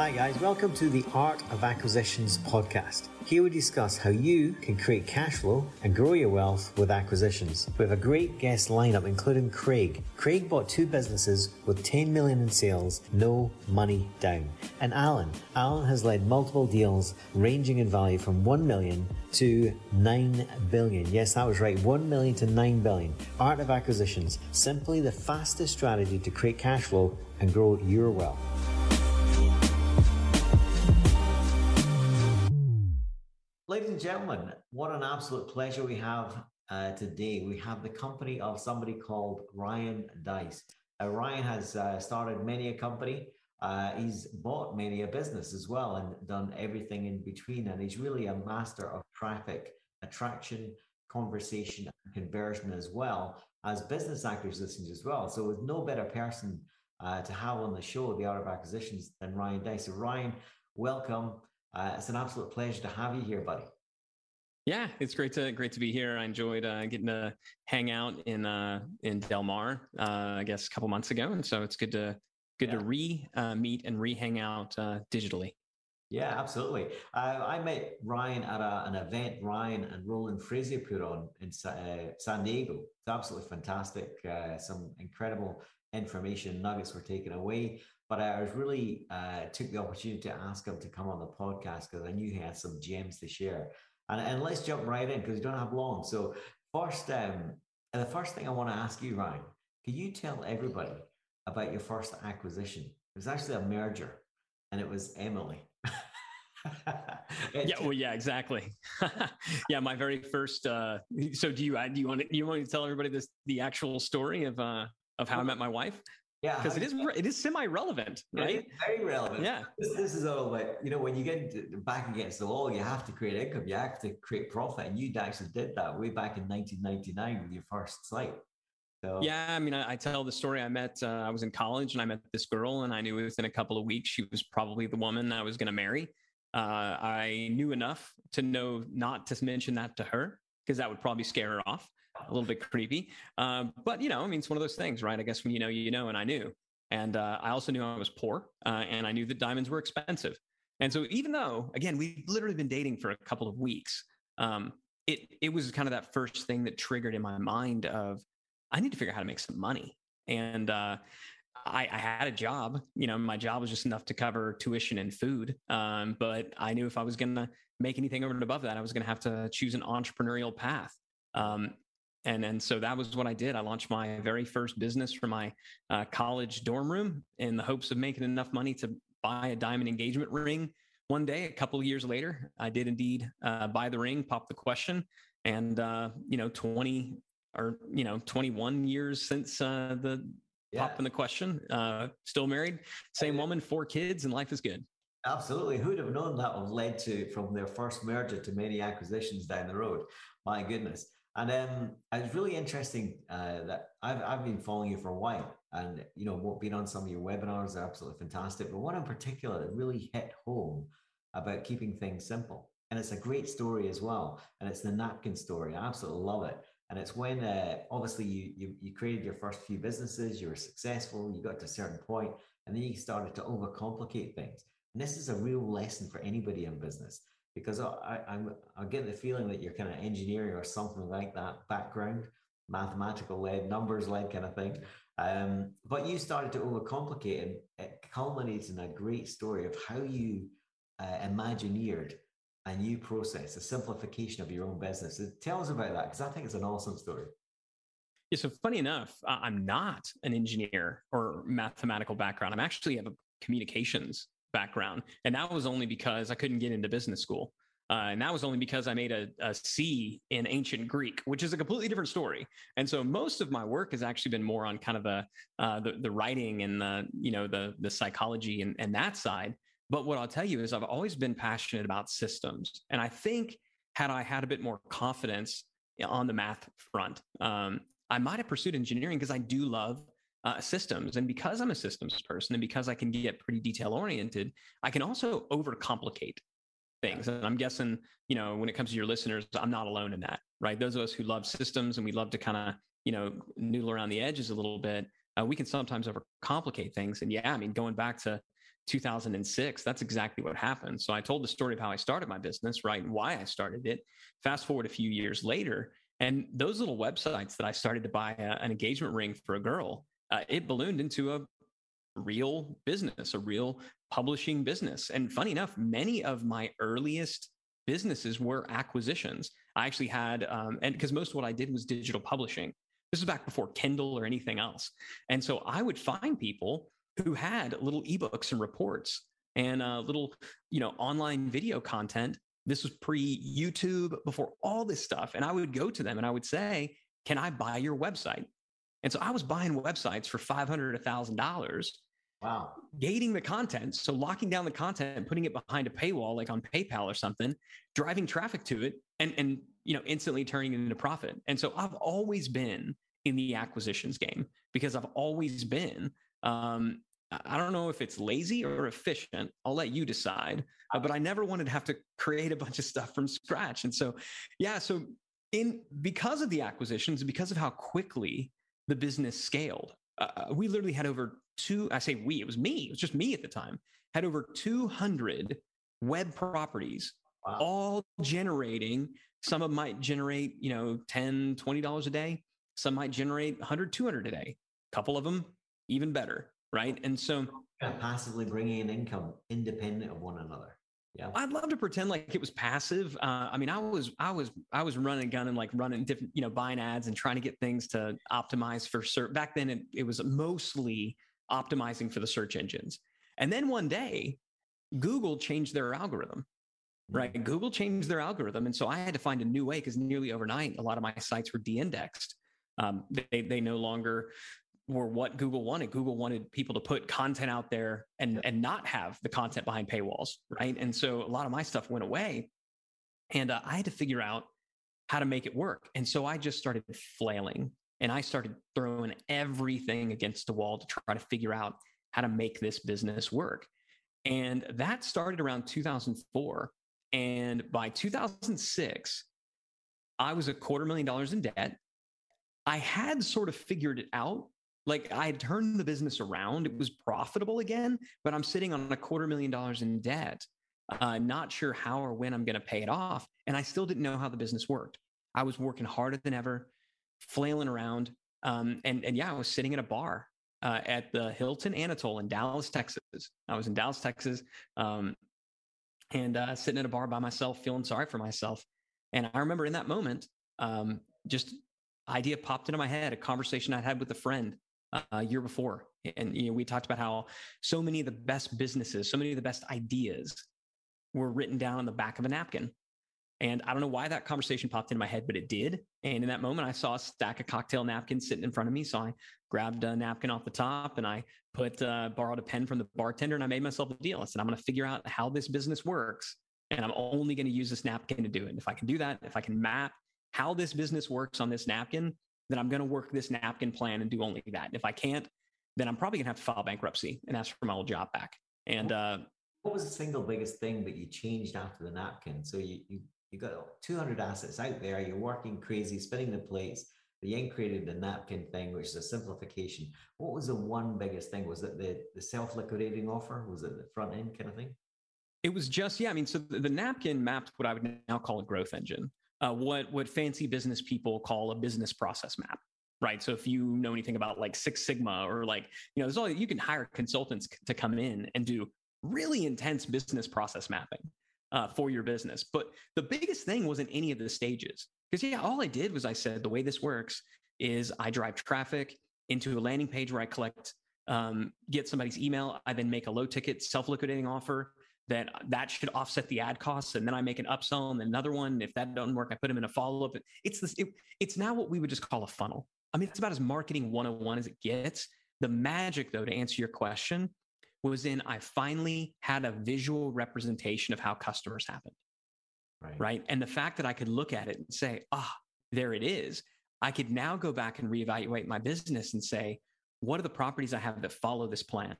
Hi, guys. Welcome to the Art of Acquisitions podcast. Here we discuss how you can create cash flow and grow your wealth with acquisitions. We have a great guest lineup, including Craig. Craig bought two businesses with 10 million in sales, no money down. And Alan. Alan has led multiple deals ranging in value from 1 million to 9 billion. Yes, that was right. 1 million to 9 billion. Art of Acquisitions. Simply the fastest strategy to create cash flow and grow your wealth. Ladies and gentlemen, what an absolute pleasure we have uh, today. We have the company of somebody called Ryan Deiss. Uh, Ryan has uh, started many a company. Uh, he's bought many a business as well and done everything in between. And he's really a master of traffic, attraction, conversation, and conversion as well as business acquisitions as well. So, with no better person uh, to have on the show, The Art of Acquisitions, than Ryan Deiss. So, Ryan, welcome. Uh, it's an absolute pleasure to have you here, buddy. Yeah, it's great to great to be here. I enjoyed uh, getting to hang out in uh, in Del Mar, uh, I guess, a couple months ago, and so it's good to good yeah. to re uh, meet and re hang out uh, digitally. Yeah, absolutely. Uh, I met Ryan at a, an event Ryan and Roland Frazier put on in San Diego. It's absolutely fantastic. some incredible information nuggets were taken away. But I was really uh, took the opportunity to ask him to come on the podcast because I knew he had some gems to share. And, and let's jump right in because we don't have long. So first, um, the first thing I want to ask you, Ryan, can you tell everybody about your first acquisition? It was actually a merger, and it was Emily. yeah, well, yeah, exactly. yeah, my very first. Uh, so, do you do you want to, you want to tell everybody this the actual story of uh, of how I met my wife? Yeah, because it is it is semi relevant, right? very relevant. Yeah, this, this is all like you know when you get back against the wall, you have to create income, you have to create profit, and you actually did that way back in 1999 with your first site. So. Yeah, I mean, I, I, tell the story. I met, uh, I was in college and I met this girl, and I knew within a couple of weeks she was probably the woman I was going to marry. Uh, I knew enough to know not to mention that to her because that would probably scare her off a little bit creepy. Um, but you know, I mean, it's one of those things, right? I guess when you know, you know, and I knew. And uh, I also knew I was poor, uh, and I knew that diamonds were expensive. And so, even though, again, we've literally been dating for a couple of weeks, um, it it was kind of that first thing that triggered in my mind of I need to figure out how to make some money. And uh, I, I, had a job. You know, my job was just enough to cover tuition and food. Um, but I knew if I was going to make anything over and above that, I was going to have to choose an entrepreneurial path. Um, and and so that was what I did. I launched my very first business from my uh, college dorm room in the hopes of making enough money to buy a diamond engagement ring. One day, a couple of years later, I did indeed uh, buy the ring, pop the question, and uh, you know, twenty or you know, twenty-one years since uh, the yeah. pop in the question. Uh, still married, same woman, four kids, and life is good. Absolutely. Who'd have known that would led to from their first merger to many acquisitions down the road? My goodness. And um, it's really interesting uh, that I've, I've been following you for a while, and you know, being on some of your webinars are absolutely fantastic. But one in particular that really hit home about keeping things simple, and it's a great story as well. And it's the napkin story. I absolutely love it. And it's when uh, obviously you, you you created your first few businesses, you were successful, you got to a certain point, and then you started to overcomplicate things. And this is a real lesson for anybody in business because I, I'm I get the feeling that you're kind of engineering or something like that background, mathematical led, numbers led kind of thing. Um, but you started to overcomplicate, and it culminates in a great story of how you uh, imagineered a new process, a simplification of your own business. So tell us about that because I think it's an awesome story. Yeah, so funny enough, I'm not an engineer or mathematical background. I'm actually have a communications background. And that was only because I couldn't get into business school. Uh, and that was only because I made a, a C in ancient Greek, which is a completely different story. And so most of my work has actually been more on kind of the uh, the, the, writing and the you know the the psychology and, and that side. But what I'll tell you is I've always been passionate about systems, and I think had I had a bit more confidence on the math front, um, I might have pursued engineering because I do love uh, systems. And because I'm a systems person and because I can get pretty detail oriented, I can also overcomplicate things. And I'm guessing, you know, when it comes to your listeners, I'm not alone in that, right? Those of us who love systems and we love to kind of, you know, noodle around the edges a little bit, uh, we can sometimes overcomplicate things. And yeah, I mean, going back to 2006, that's exactly what happened. So I told the story of how I started my business, right? And why I started it. Fast forward a few years later, and those little websites that I started to buy a, an engagement ring for a girl, uh, it ballooned into a real business, a real publishing business. And funny enough, many of my earliest businesses were acquisitions. I actually had, um, and because most of what I did was digital publishing. This is back before Kindle or anything else. And so I would find people who had little ebooks and reports and uh, little, you know, online video content. This was pre YouTube, before all this stuff. And I would go to them and I would say, Can I buy your website? And so I was buying websites for $500, $1,000. Wow. Gating the content. So locking down the content and putting it behind a paywall, like on PayPal or something, driving traffic to it and, and, you know, instantly turning it into profit. And so I've always been in the acquisitions game because I've always been, um, I don't know if it's lazy or efficient. I'll let you decide. Uh, but I never wanted to have to create a bunch of stuff from scratch. And so, yeah, so in because of the acquisitions, because of how quickly the business scaled. Uh, uh, we literally had over two, I say we, it was me, it was just me at the time, had over 200 web properties, wow. all generating. Some of them might generate, you know, 10, $20 a day. Some might generate 100, 200 a day. A couple of them even better, right? And so passively bringing in income independent of one another. Yeah. I'd love to pretend like it was passive. Uh, I mean, I was, I was, I was running gun and like running different, you know, buying ads and trying to get things to optimize for search. Back then, it, it was mostly optimizing for the search engines. And then one day, Google changed their algorithm, right? Mm-hmm. Google changed their algorithm. And so I had to find a new way because nearly overnight, a lot of my sites were de indexed. Um, they, they no longer were what Google wanted. Google wanted people to put content out there and and not have the content behind paywalls, right? And so a lot of my stuff went away, and uh, I had to figure out how to make it work. And so I just started flailing, and I started throwing everything against the wall to try to figure out how to make this business work. And that started around 2004. And by 2006, I was a quarter million dollars in debt. I had sort of figured it out like I had turned the business around. It was profitable again, but I'm sitting on a quarter million dollars in debt. Uh, not sure how or when I'm going to pay it off. And I still didn't know how the business worked. I was working harder than ever, flailing around. Um, and, and yeah, I was sitting at a bar uh, at the Hilton Anatole in Dallas, Texas. I was in Dallas, Texas, um, and uh, sitting at a bar by myself, feeling sorry for myself. And I remember in that moment, um, just idea popped into my head, a conversation I'd had with a friend uh, year before. And you know, we talked about how so many of the best businesses, so many of the best ideas were written down on the back of a napkin. And I don't know why that conversation popped into my head, but it did. And in that moment, I saw a stack of cocktail napkins sitting in front of me. So I grabbed a napkin off the top and I put, uh, borrowed a pen from the bartender and I made myself a deal. I said, I'm going to figure out how this business works. And I'm only going to use this napkin to do it. And if I can do that, if I can map how this business works on this napkin, then I'm going to work this napkin plan and do only that. And if I can't, then I'm probably going to have to file bankruptcy and ask for my old job back. And uh, what was the single biggest thing that you changed after the napkin? So you you you got 200 assets out there. You're working crazy, spinning the plates. The then created the napkin thing, which is a simplification. What was the one biggest thing? Was it the the self liquidating offer? Was it the front end kind of thing? It was just yeah. I mean, so the, the napkin mapped what I would now call a growth engine uh, what what fancy business people call a business process map right? So if you know anything about like six sigma or like you know there's all you can hire consultants to come in and do really intense business process mapping uh, for your business. But the biggest thing wasn't any of the stages because yeah all i did was i said the way this works is i drive traffic into a landing page where i collect um, get somebody's email. I then make a low ticket self-liquidating offer that that should offset the ad costs. And then i make an upsell and another one. If that doesn't work i put them in a follow-up. It's this it, it's now what we would just call a funnel. I mean it's about as marketing 101 as it gets. The magic though to answer your question was in i finally had a visual representation of how customers happened. Right, right? and the fact that i could look at it and say ah there it is. I could now go back and reevaluate my business and say what are the properties i have that follow this plan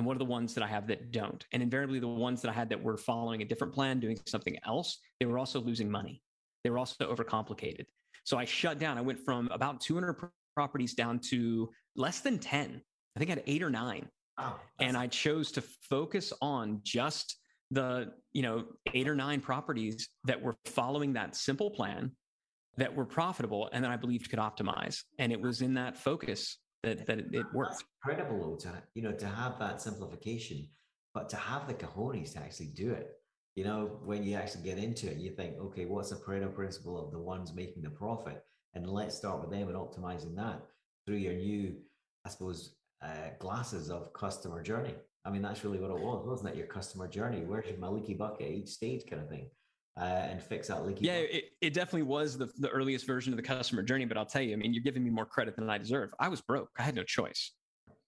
and what are the ones that I have that don't? And invariably, the ones that I had that were following a different plan, doing something else, they were also losing money. They were also overcomplicated. So I shut down. I went from about 200 properties down to less than 10. I think I had eight or nine. Oh, and I chose to focus on just the, you know, eight or nine properties that were following that simple plan that were profitable and that I believed could optimize. And it was in that focus that, that it, it worked. That's incredible to, you know, to have that simplification, but to have the cojones to actually do it. You know, when you actually get into it, you think, okay, what's the Pareto principle of the ones making the profit? And let's start with them and optimizing that through your new, I suppose, uh, glasses of customer journey. I mean, that's really what it was, wasn't it? Your customer journey. Where's my leaky bucket each stage kind of thing? Uh, and fix that leaky. Yeah, it, it, definitely was the, the earliest version of the customer journey. But I'll tell you, I mean, you're giving me more credit than I deserve. I was broke. I had no choice.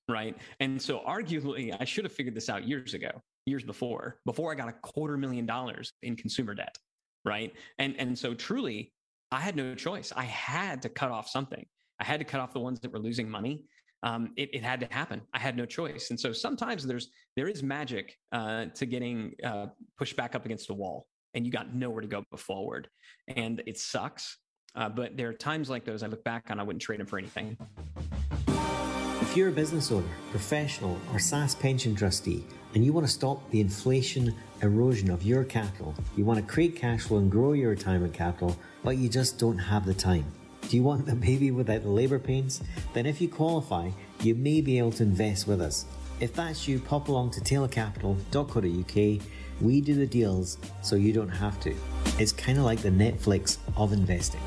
Right. And so arguably, I should have figured this out years ago, years before, before I got a quarter million dollars in consumer debt. Right. And, and so truly, I had no choice. I had to cut off something. I had to cut off the ones that were losing money. Um, it, it, had to happen. I had no choice. And so sometimes there's there is magic uh, to getting uh, pushed back up against a wall, and you got nowhere to go but forward. And it sucks. Uh, but there are times like those I look back on. I wouldn't trade them for anything. If you're a business owner, professional, or SSAS pension trustee, and you want to stop the inflation erosion of your capital, you want to create cash flow and grow your retirement capital, but you just don't have the time do you want the baby without the labour pains? Then, if you qualify, you may be able to invest with us. If that's you, pop along to taylorcapital.co.uk. We do the deals so you don't have to. It's kind of like the Netflix of investing.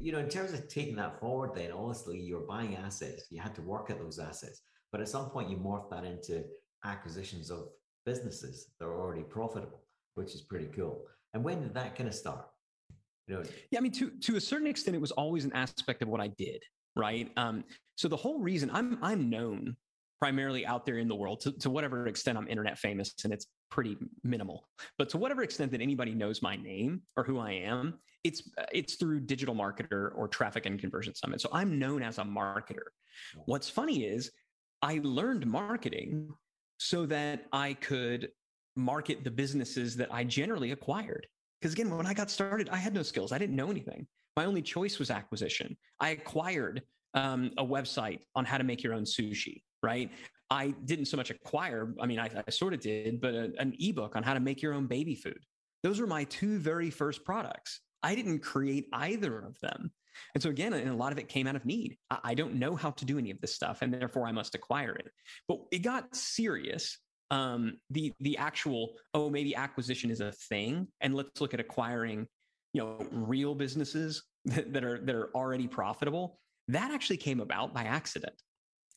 You know, in terms of taking that forward, then honestly, you're buying assets. You had to work at those assets. But at some point, you morph that into acquisitions of businesses that are already profitable, which is pretty cool. And when did that kind of start? You know, yeah, I mean, to to a certain extent, it was always an aspect of what I did, right? Um, so the whole reason I'm I'm known primarily out there in the world to, to whatever extent I'm internet famous, and it's pretty minimal, but to whatever extent that anybody knows my name or who I am, it's it's through digital marketer or traffic and conversion summit. So I'm known as a marketer. What's funny is I learned marketing so that I could market the businesses that I generally acquired. Because again, when I got started, I had no skills. I didn't know anything. My only choice was acquisition. I acquired um, a website on how to make your own sushi, right? I didn't so much acquire, I mean, I, I sort of did, but a, an ebook on how to make your own baby food. Those were my two very first products. I didn't create either of them. And so again, and a lot of it came out of need. I, I don't know how to do any of this stuff, and therefore I must acquire it. But it got serious um, the the actual oh maybe acquisition is a thing, and let's look at acquiring you know real businesses that, that are that are already profitable. That actually came about by accident.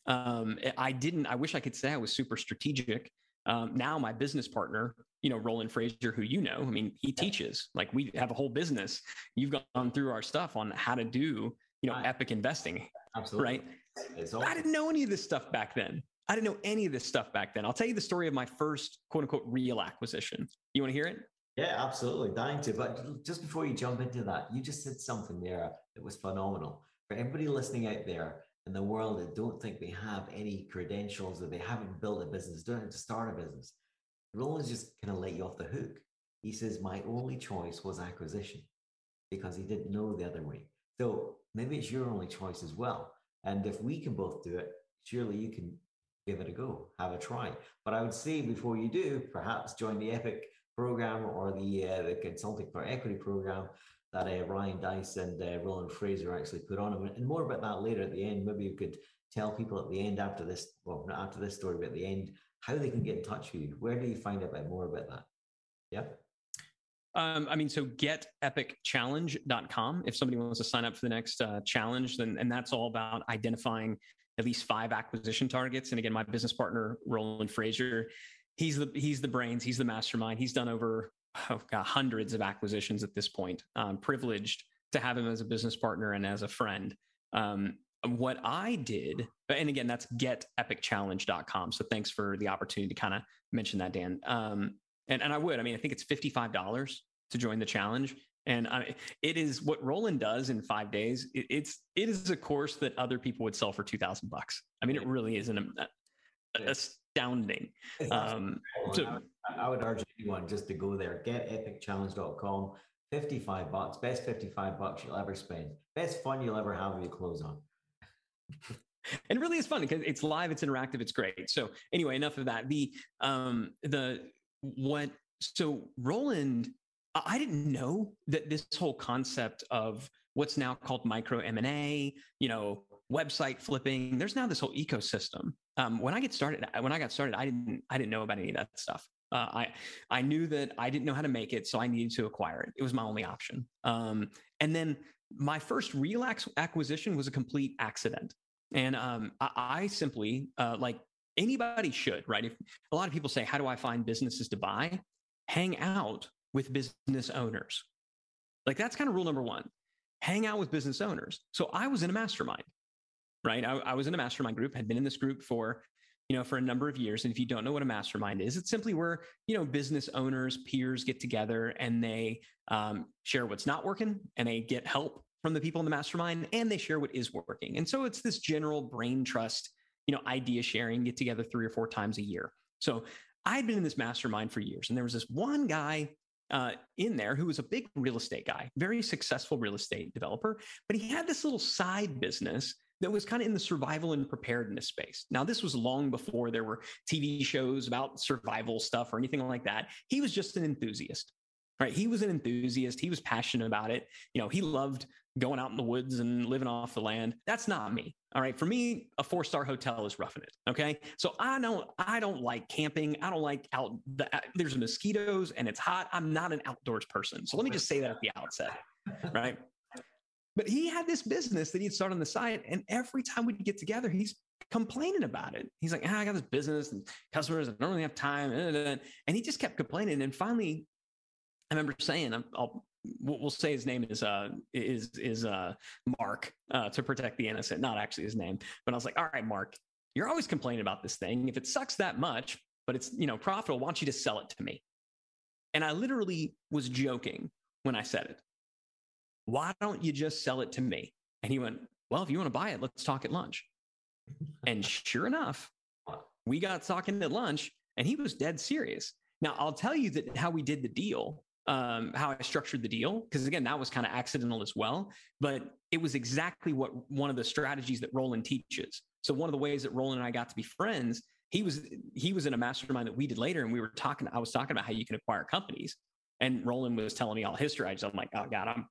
Um, I didn't. I wish I could say I was super strategic. Um, now my business partner, you know, Roland Frazier, who you know, I mean, he teaches. Like we have a whole business. You've gone through our stuff on how to do, you know, right. epic investing. Absolutely. Right. I didn't know any of this stuff back then. I didn't know any of this stuff back then. I'll tell you the story of my first quote unquote real acquisition. You want to hear it? Yeah, absolutely. Dying to. But just before you jump into that, you just said something there that was phenomenal. For everybody listening out there in the world that don't think they have any credentials, or they haven't built a business, don't have to start a business, Roland's just kind of let you off the hook. He says, My only choice was acquisition because he didn't know the other way. So maybe it's your only choice as well. And if we can both do it, surely you can give it a go, have a try. But I would say before you do, perhaps join the EPIC program or the uh, the Consulting for Equity program that uh, Ryan Deiss and uh, Roland Frazier actually put on. And more about that later at the end. Maybe you could tell people at the end after this, well, not after this story, but at the end, how they can get in touch with you. Where do you find out about more about that? Yeah. Um, I mean, so getepicchallenge.com. If somebody wants to sign up for the next uh, challenge, then and that's all about identifying at least five acquisition targets. And again, my business partner, Roland Frazier, he's the he's the brains, he's the mastermind. He's done over oh God, hundreds of acquisitions at this point. I'm privileged to have him as a business partner and as a friend. Um, what I did, and again, that's getepicchallenge.com. So thanks for the opportunity to kind of mention that, Dan. Um, and, and I would, I mean, I think it's $55 to join the challenge. And I, it is what Roland does in five days. It, it's it is a course that other people would sell for two thousand bucks. I mean, it really is an astounding. Um, so, I, would, I would urge anyone just to go there. GetEpicChallenge.com. Fifty-five bucks, best fifty-five bucks you'll ever spend. Best fun you'll ever have with your clothes on. and really it's fun because it's live, it's interactive, it's great. So anyway, enough of that. The um the what so Roland, I didn't know that this whole concept of what's now called micro M&A, you know, website flipping, there's now this whole ecosystem. Um, when I get started, when I got started, I didn't I didn't know about any of that stuff. Uh, I I knew that I didn't know how to make it, so I needed to acquire it. It was my only option. Um, and then my first real acquisition was a complete accident. And um, I, I, simply, uh, like anybody should, right? If a lot of people say, How do I find businesses to buy? Hang out with business owners. Like that's kind of rule number one hang out with business owners. So I was in a mastermind, right? I, I was in a mastermind group, had been in this group for you know, for a number of years. And if you don't know what a mastermind is, it's simply where, you know, business owners, peers get together and they um, share what's not working and they get help from the people in the mastermind and they share what is working. And so it's this general brain trust, you know, idea sharing, get together three or four times a year. So I'd been in this mastermind for years, and there was this one guy uh, in there who was a big real estate guy, very successful real estate developer, but he had this little side business that was kind of in the survival and preparedness space. Now, this was long before there were TV shows about survival stuff or anything like that. He was just an enthusiast right? He was an enthusiast. He was passionate about it. You know he loved going out in the woods and living off the land. That's not me all right? For me a four star hotel is roughing it okay? So i don't i don't like camping. I don't like out the, uh, there's mosquitoes and it's hot. I'm not an outdoors person. So let me just say that at the outset right but he had this business that he'd started on the side and every time we'd get together he's complaining about it he's like ah, i got this business and customers i don't really have time and he just kept complaining and finally I remember saying, I'll, we'll say his name is uh is is uh Mark uh, to protect the innocent, not actually his name. But I was like, all right, Mark, you're always complaining about this thing. If it sucks that much, but it's you know profitable, don't you just sell it to me? And I literally was joking when I said it. Why don't you just sell it to me? And he went, well, if you want to buy it, let's talk at lunch. and sure enough, we got talking at lunch, and he was dead serious. Now I'll tell you that how we did the deal um, how I structured the deal, because again, that was kind of accidental as well. But it was exactly what one of the strategies that Roland teaches. So one of the ways that Roland and I got to be friends, he was he was in a mastermind that we did later, and we were talking. I was talking about how you can acquire companies, and Roland was telling me all history. I just I'm like, oh god, I'm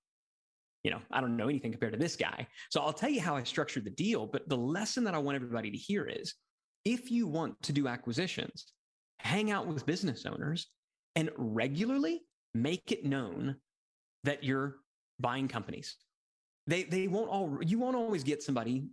you know, I don't know anything compared to this guy. So I'll tell you how I structured the deal. But the lesson that I want everybody to hear is if you want to do acquisitions, hang out with business owners and regularly make it known that you're buying companies. They they won't all you won't always get somebody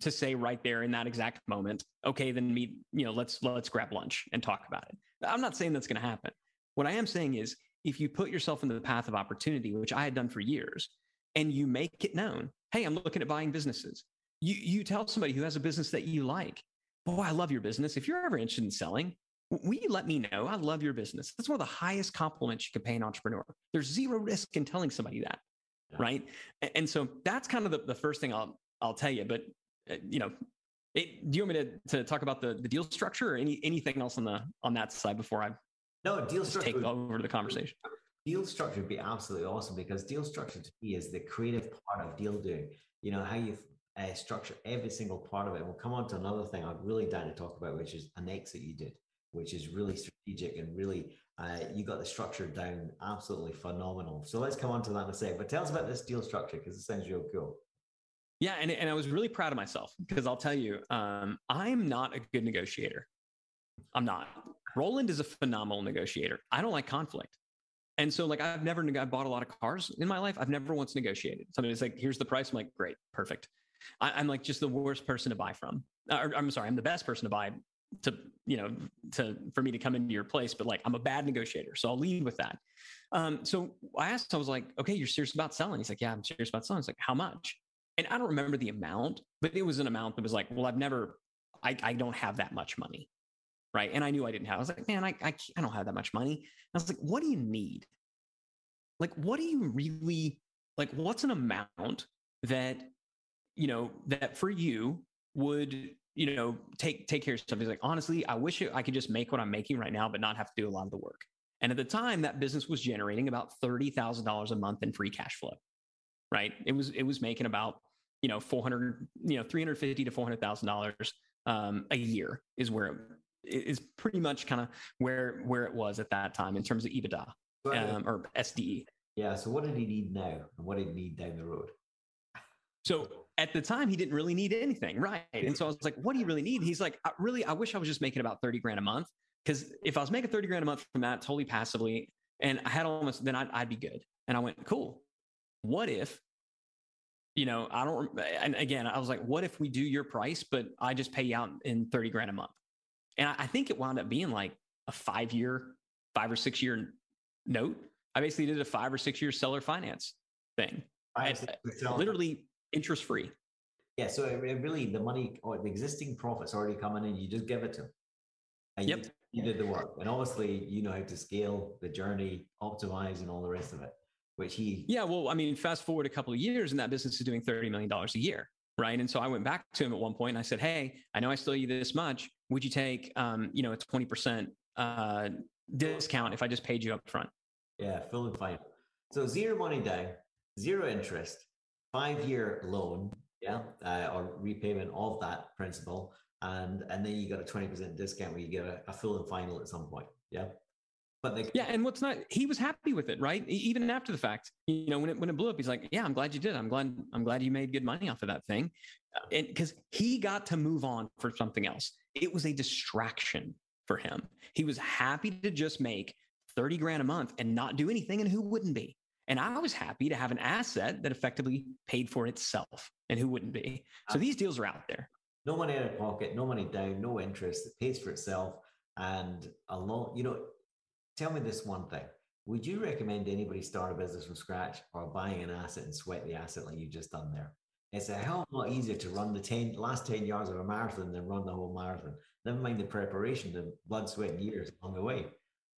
to say right there in that exact moment, okay, then meet, you know, let's let's grab lunch and talk about it. I'm not saying that's going to happen. What I am saying is if you put yourself in the path of opportunity, which I had done for years, and you make it known, hey, I'm looking at buying businesses. You you tell somebody who has a business that you like, boy, I love your business. If you're ever interested in selling, will you let me know? I love your business. That's one of the highest compliments you can pay an entrepreneur. There's zero risk in telling somebody that, yeah. right? And so that's kind of the, the first thing I'll I'll tell you. But uh, you know, it, do you want me to, to talk about the, the deal structure or any anything else on the on that side before I no deal structure take over the conversation? Deal structure would be absolutely awesome because deal structure to me is the creative part of deal doing. You know how you uh, structure every single part of it. And we'll come on to another thing I'm really down to talk about, which is an exit you did which is really strategic and really uh, you got the structure down absolutely phenomenal. So let's come on to that in a second. But tell us about this deal structure because it sounds real cool. Yeah, and, and I was really proud of myself because I'll tell you, um, I'm not a good negotiator. I'm not. Roland is a phenomenal negotiator. I don't like conflict. And so, like, I've never I bought a lot of cars in my life. I've never once negotiated. Somebody's like, here's the price. I'm like, great, perfect. I, am like just the worst person to buy from. Uh, I'm sorry, I'm the best person to buy to you know to for me to come into your place but like i'm a bad negotiator so i'll lead with that um, so i asked i was like okay you're serious about selling he's like yeah i'm serious about selling it's like how much and i don't remember the amount but it was an amount that was like well i've never i, I don't have that much money right and i knew i didn't have i was like man i, I, I don't have that much money i was like what do you need like what do you really like what's an amount that you know that for you would you know, take take care of something like, honestly, I wish I could just make what I'm making right now, but not have to do a lot of the work. And at the time, that business was generating about thirty thousand dollars a month in free cash flow. Right? It was it was making about you know, 400, you know, 350 to $400,000 um, a year is where is pretty much kind of where, where it was at that time in terms of EBITDA um, or SDE. Yeah. So what did he need now and what did he need down the road? So at the time, he didn't really need anything. Right. And so I was like, what do you really need? He's like, I really, I wish I was just making about 30 grand a month. Cause if I was making 30 grand a month from that totally passively and I had almost, then I'd, I'd be good. And I went, cool. What if, you know, I don't, and again, I was like, what if we do your price, but I just pay you out in 30 grand a month? And I think it wound up being like a five year, five or six year note. I basically did a five or six year seller finance thing. I, literally interest free. Yeah. So it, it really, the money or the existing profits already coming in, you just give it to them. And yep. You, you did the work. And obviously, you know how to scale the journey, optimize, and all the rest of it, which he. Yeah. Well, I mean, fast forward a couple of years and that business is doing $30 million a year. Right. And so I went back to him at one point and I said, Hey, I know I still owe you this much. Would you take, um, you know, a 20% uh, discount if I just paid you up front? Yeah, full and final. So zero money down, zero interest, five year loan, yeah, uh, or repayment of that principal, and and then you got a twenty percent discount where you get a, a, full and final at some point, yeah. But they, yeah, and what's not, he was happy with it, right? Even after the fact, you know, when it when it blew up, he's like, "Yeah, I'm glad you did. I'm glad I'm glad you made good money off of that thing," uh, and because he got to move on for something else. It was a distraction for him. He was happy to just make 30 grand a month and not do anything, and who wouldn't be? And I was happy to have an asset that effectively paid for itself. And who wouldn't be? So uh, these deals are out there. No money out of pocket, no money down, no interest. It pays for itself. And a lot, you know, tell me this one thing. Would you recommend anybody start a business from scratch or buying an asset and sweat the asset like you've just done there? It's a hell of a lot easier to run the 10, last 10 yards of a marathon than run the whole marathon. Never mind the preparation, the blood, sweat, and years along the way,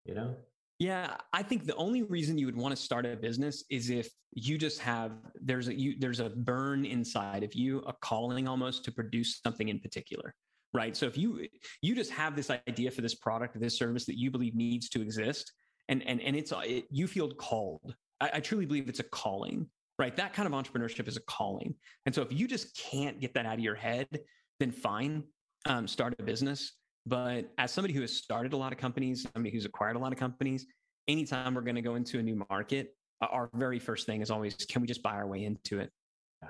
you know? Yeah, I think the only reason you would want to start a business is if you just have there's a you there's a burn inside of you, a calling almost to produce something in particular. Right. So if you you just have this idea for this product this service that you believe needs to exist, and and and it's it, you feel called. I, I truly believe it's a calling. Right. That kind of entrepreneurship is a calling. And so if you just can't get that out of your head, then fine, um, start a business but as somebody who has started a lot of companies, somebody who's acquired a lot of companies, anytime we're going to go into a new market, our very first thing is always, can we just buy our way into it?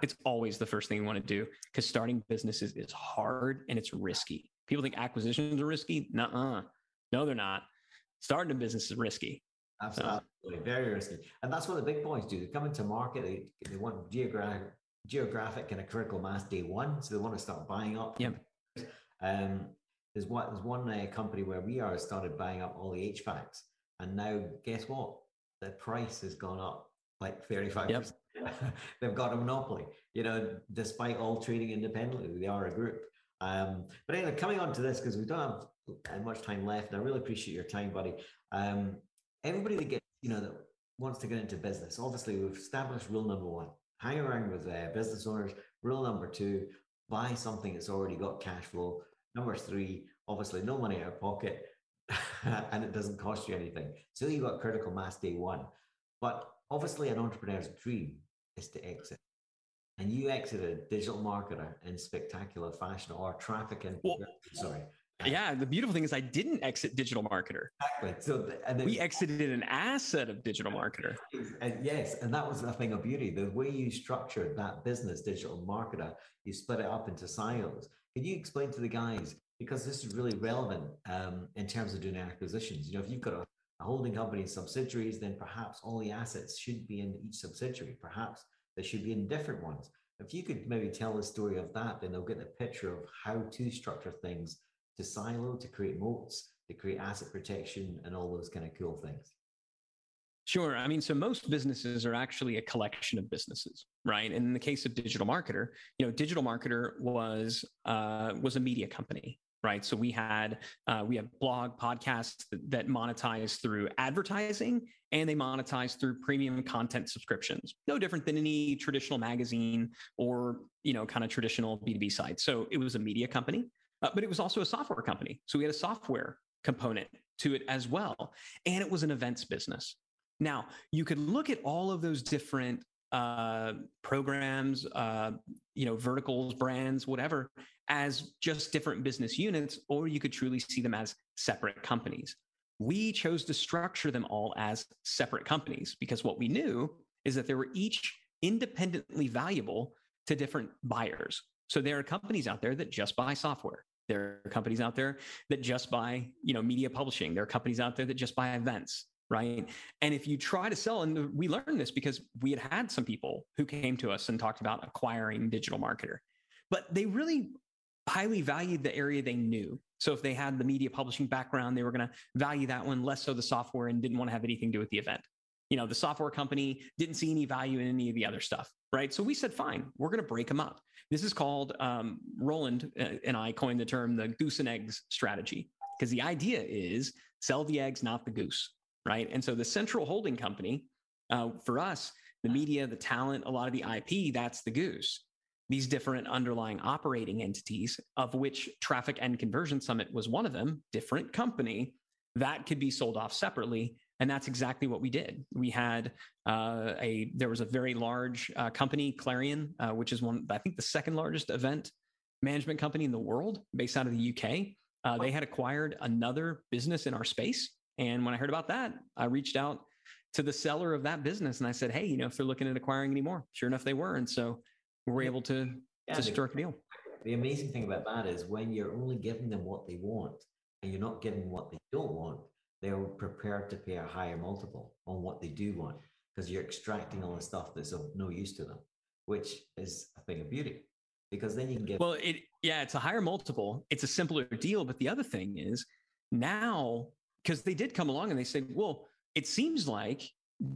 It's always the first thing you want to do because starting businesses is hard and it's risky. People think acquisitions are risky. Nuh-uh. No, they're not. Starting a business is risky. Absolutely. So, Very risky. And that's what the big boys do. They come into market, they, they want geographic, geographic kind of critical mass day one. So they want to start buying up. Yep. Um, there's one, there's one uh, company where we are started buying up all the HVACs, and now guess what? The price has gone up like 35 yep. They've got a monopoly, you know, despite all trading independently. They are a group. Um, but anyway, coming on to this, because we don't have much time left, and I really appreciate your time, buddy. Um, everybody that gets, you know, that wants to get into business, obviously, we've established rule number one hang around with uh, business owners. Rule number two buy something that's already got cash flow. Number three, obviously no money out of pocket and it doesn't cost you anything. So you got critical mass day one. But obviously an entrepreneur's dream is to exit. And you exited digital marketer in spectacular fashion or traffic and well, sorry. Yeah, the beautiful thing is I didn't exit digital marketer. Exactly. So and then, we exited an asset of digital marketer. And yes, and that was the thing of beauty. The way you structured that business, digital marketer, you split it up into silos. Can you explain to the guys because this is really relevant um, in terms of doing acquisitions? You know, if you've got a, a holding company and subsidiaries, then perhaps all the assets should be in each subsidiary. Perhaps they should be in different ones. If you could maybe tell the story of that, then they'll get the picture of how to structure things to silo, to create moats, to create asset protection, and all those kind of cool things. Sure. I mean, so most businesses are actually a collection of businesses, right? And in the case of digital marketer, you know, digital marketer was uh, was a media company, right? So we had uh, we have blog podcasts that monetize through advertising, and they monetize through premium content subscriptions. No different than any traditional magazine or you know, kind of traditional B two B site. So it was a media company, uh, but it was also a software company. So we had a software component to it as well, and it was an events business. Now, you could look at all of those different uh, programs, uh, you know, verticals, brands, whatever, as just different business units, or you could truly see them as separate companies. We chose to structure them all as separate companies because what we knew is that they were each independently valuable to different buyers. So there are companies out there that just buy software. There are companies out there that just buy, you know, media publishing. There are companies out there that just buy events, right? And if you try to sell, and we learned this because we had had some people who came to us and talked about acquiring digital marketer, but they really highly valued the area they knew. So if they had the media publishing background, they were going to value that one less so the software and didn't want to have anything to do with the event. You know, the software company didn't see any value in any of the other stuff, right? So we said, fine, we're going to break them up. This is called um, Roland uh, and I coined the term the goose and eggs strategy because the idea is sell the eggs, not the goose, right? And so the central holding company uh, for us, the media, the talent, a lot of the IP, that's the goose. These different underlying operating entities, of which Traffic and Conversion Summit was one of them, different company, that could be sold off separately and that's exactly what we did. We had uh, a there was a very large uh, company, Clarion, uh, which is one I think the second largest event management company in the world, based out of the UK. Uh, they had acquired another business in our space, and when I heard about that, I reached out to the seller of that business and I said, "Hey, you know, if they're looking at acquiring anymore." Sure enough, they were, and so we were able to yeah, to strike a deal. The amazing thing about that is when you're only giving them what they want and you're not giving what they don't want, they're prepared to pay a higher multiple on what they do want because you're extracting all the stuff that's of no use to them, which is a thing of beauty. Because then you can get well, it yeah, it's a higher multiple. It's a simpler deal. But the other thing is now because they did come along and they said, well, it seems like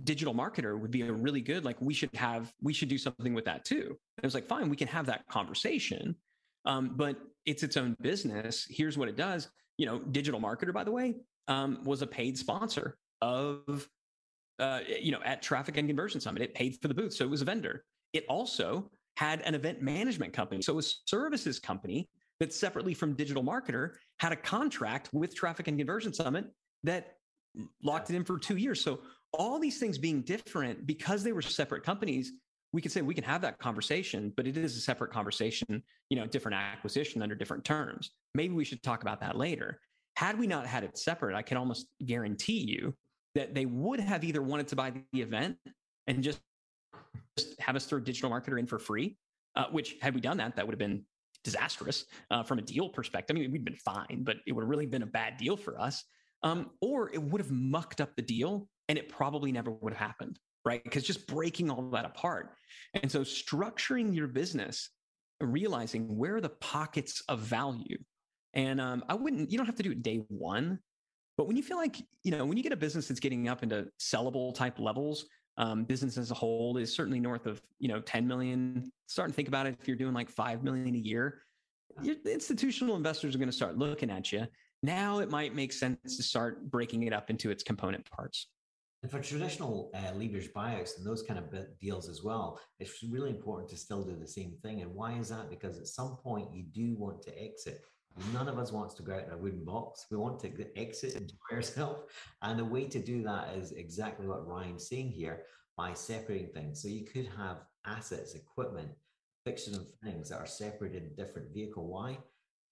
digital marketer would be a really good like we should have we should do something with that too. And it was like fine, we can have that conversation, um, but it's its own business. Here's what it does. You know, digital marketer, by the way, um, was a paid sponsor of, uh, you know, at Traffic and Conversion Summit. It paid for the booth, so it was a vendor. It also had an event management company, so a services company that separately from Digital Marketer had a contract with Traffic and Conversion Summit that locked it in for two years. So all these things being different because they were separate companies, we could say we can have that conversation, but it is a separate conversation, you know, different acquisition under different terms. Maybe we should talk about that later. Had we not had it separate, I can almost guarantee you that they would have either wanted to buy the event and just, just have us throw digital marketer in for free, uh, which had we done that, that would have been disastrous uh, from a deal perspective. I mean, we'd been fine, but it would have really been a bad deal for us. Um, or it would have mucked up the deal and it probably never would have happened, right? Because just breaking all that apart. And so structuring your business, realizing where are the pockets of value and um, I wouldn't, you don't have to do it day one, but when you feel like, you know, when you get a business that's getting up into sellable type levels, um, business as a whole is certainly north of, you know, 10 million. Starting to think about it, if you're doing like 5 million a year, your institutional investors are going to start looking at you. Now it might make sense to start breaking it up into its component parts. And for traditional uh, leverage buyouts and those kind of deals as well, it's really important to still do the same thing. And why is that? Because at some point you do want to exit. None of us wants to go out in a wooden box. We want to exit enjoy ourselves. And the way to do that is exactly what Ryan's saying here by separating things. So you could have assets, equipment, fixtures and things that are separated in different vehicle. Why?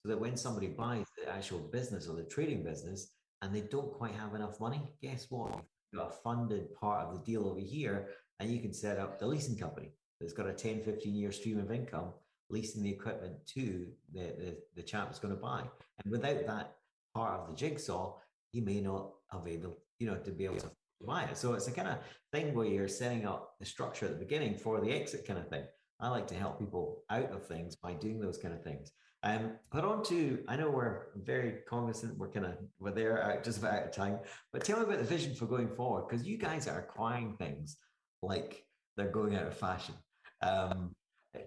So that when somebody buys the actual business or the trading business and they don't quite have enough money, guess what? You've got a funded part of the deal over here and you can set up the leasing company that's got a 10, 15 year stream of income leasing the equipment to the, the, the chap that's going to buy. And without that part of the jigsaw, he may not have able, you know, to be able to buy it. So it's a kind of thing where you're setting up the structure at the beginning for the exit kind of thing. I like to help people out of things by doing those kind of things. Um, but on to, I know we're very cognizant, we're kind of, we're there uh, just about out of time, but tell me about the vision for going forward, because you guys are acquiring things like they're going out of fashion. Um,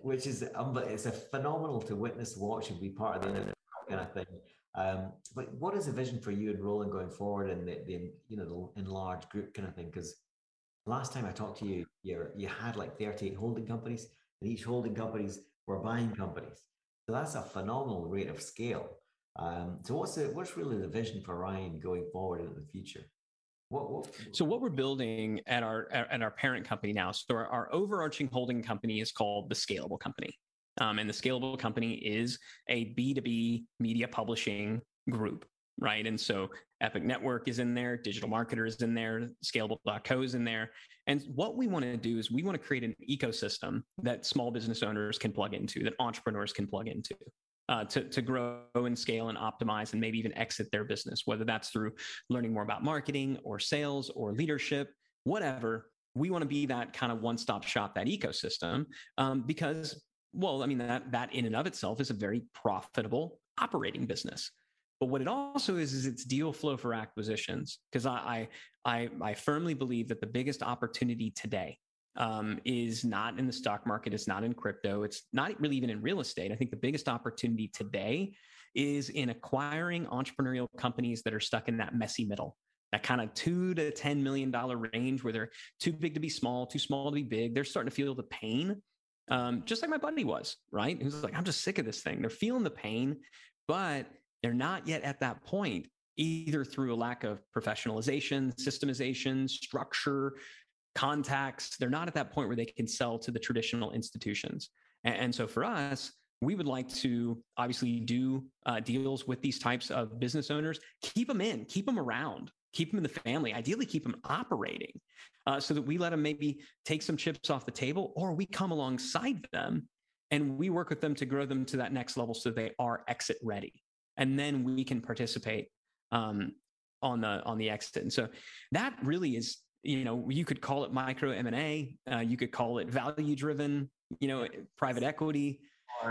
which is um, but it's a phenomenal to witness, watch, and be part of the kind of thing. Um, but what is the vision for you and Roland going forward, and the, the you know the enlarged group kind of thing? Because last time I talked to you, you you had like 38 holding companies, and each holding companies were buying companies. So that's a phenomenal rate of scale. Um, so what's the what's really the vision for Ryan going forward in the future? What, what, so what we're building at our at our parent company now. So our, our overarching holding company is called the Scalable Company, um, and the Scalable Company is a B two B media publishing group, right? And so Epic Network is in there, Digital Marketer is in there, Scalable.co is in there, and what we want to do is we want to create an ecosystem that small business owners can plug into, that entrepreneurs can plug into uh, to, to grow and scale and optimize and maybe even exit their business, whether that's through learning more about marketing or sales or leadership, whatever. We want to be that kind of one stop shop, that ecosystem, um, because, well, I mean, that, that in and of itself is a very profitable operating business. But what it also is, is it's deal flow for acquisitions. Because I, I, I firmly believe that the biggest opportunity today um, is not in the stock market. It's not in crypto. It's not really even in real estate. I think the biggest opportunity today is in acquiring entrepreneurial companies that are stuck in that messy middle, that kind of two to $10 million range where they're too big to be small, too small to be big. They're starting to feel the pain. Um, just like my buddy was, right? He was like, I'm just sick of this thing. They're feeling the pain, but they're not yet at that point, either through a lack of professionalization, systemization, structure, contacts. They're not at that point where they can sell to the traditional institutions. And, and so for us, we would like to obviously do uh, deals with these types of business owners, keep them in, keep them around, keep them in the family, ideally keep them operating uh, so that we let them maybe take some chips off the table or we come alongside them and we work with them to grow them to that next level so they are exit ready. And then we can participate um, on the on the exit. And so that really is you know you could call it micro m&a uh, you could call it value driven you know private equity.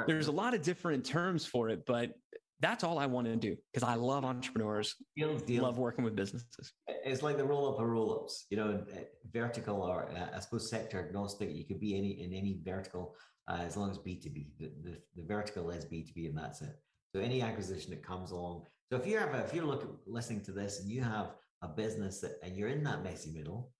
There's a lot of different terms for it but that's all i want to do because i love entrepreneurs deal, deal. love working with businesses. It's like the roll up or roll ups you know vertical or uh, i suppose sector agnostic you could be any in any vertical uh, as long as b2b the, the, the vertical is b2b and that's it. So any acquisition that comes along so if you have a, if you're looking listening to this and you have a business that, and you're in that messy middle,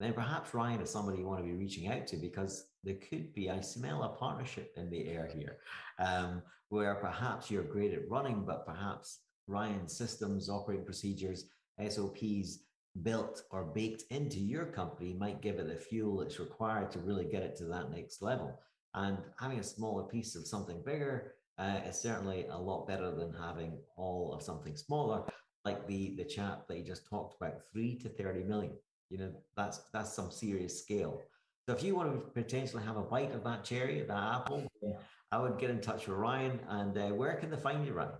then perhaps Ryan is somebody you want to be reaching out to because there could be, I smell a partnership in the air here, um, where perhaps you're great at running, but perhaps Ryan's systems, operating procedures, SOPs built or baked into your company might give it the fuel that's required to really get it to that next level. And having a smaller piece of something bigger uh, is certainly a lot better than having all of something smaller like the the chap that you just talked about, three to thirty million. You know, that's that's some serious scale. So if you want to potentially have a bite of that cherry, that apple, I would get in touch with Ryan. And uh, where can they find you, Ryan?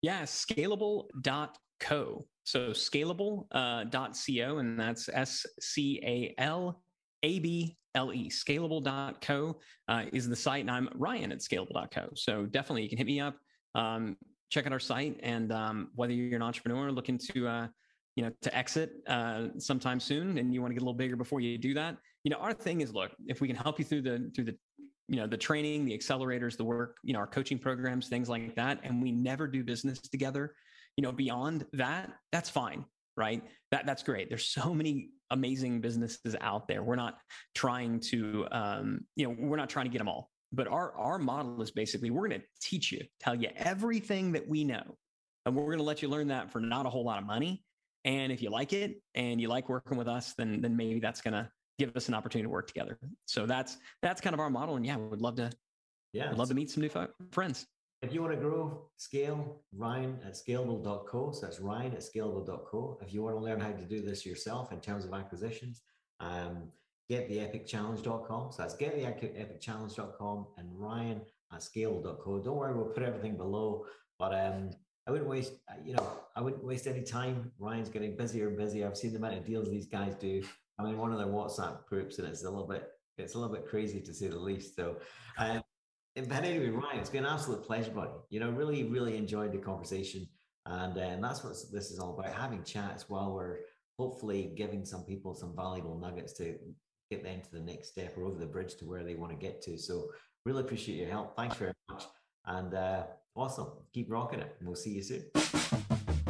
Yeah, scalable.co. So scalable.co, uh, .co, and that's S C A L A B L E. Scalable.co uh, is the site, and I'm Ryan at scalable.co. So definitely you can hit me up. Um, check out our site. And um, whether you're an entrepreneur looking to, uh, you know, to exit uh, sometime soon, and you want to get a little bigger before you do that, you know, our thing is, look, if we can help you through the through the you know the training the accelerators the work you know our coaching programs things like that and we never do business together you know beyond that that's fine right? That that's great. There's so many amazing businesses out there. We're not trying to um, you know we're not trying to get them all but our our model is basically we're going to teach you, tell you everything that we know, and we're going to let you learn that for not a whole lot of money. And if you like it and you like working with us, then then maybe that's going to give us an opportunity to work together. So that's that's kind of our model. And yeah, we'd love to. Yeah, would love to meet some new friends. If you want to grow, scale, Ryan at scalable.co. So that's Ryan at scalable.co. If you want to learn how to do this yourself in terms of acquisitions, um, gettheepicchallenge.com. So that's gettheepicchallenge.com and Ryan at scale.co. Don't worry, we'll put everything below. But um, I wouldn't waste, you know, I wouldn't waste any time. Ryan's getting busier and busier. I've seen the amount of deals these guys do. I'm in one of their WhatsApp groups, and it's a little bit, it's a little bit crazy to say the least. So, um, but anyway, Ryan, it's been an absolute pleasure, buddy. You know, really, really enjoyed the conversation, and uh, and that's what this is all about: having chats while we're hopefully giving some people some valuable nuggets to get them to the next step or over the bridge to where they want to get to. So really appreciate your help. Thanks very much. And uh, awesome. Keep rocking it. And we'll see you soon.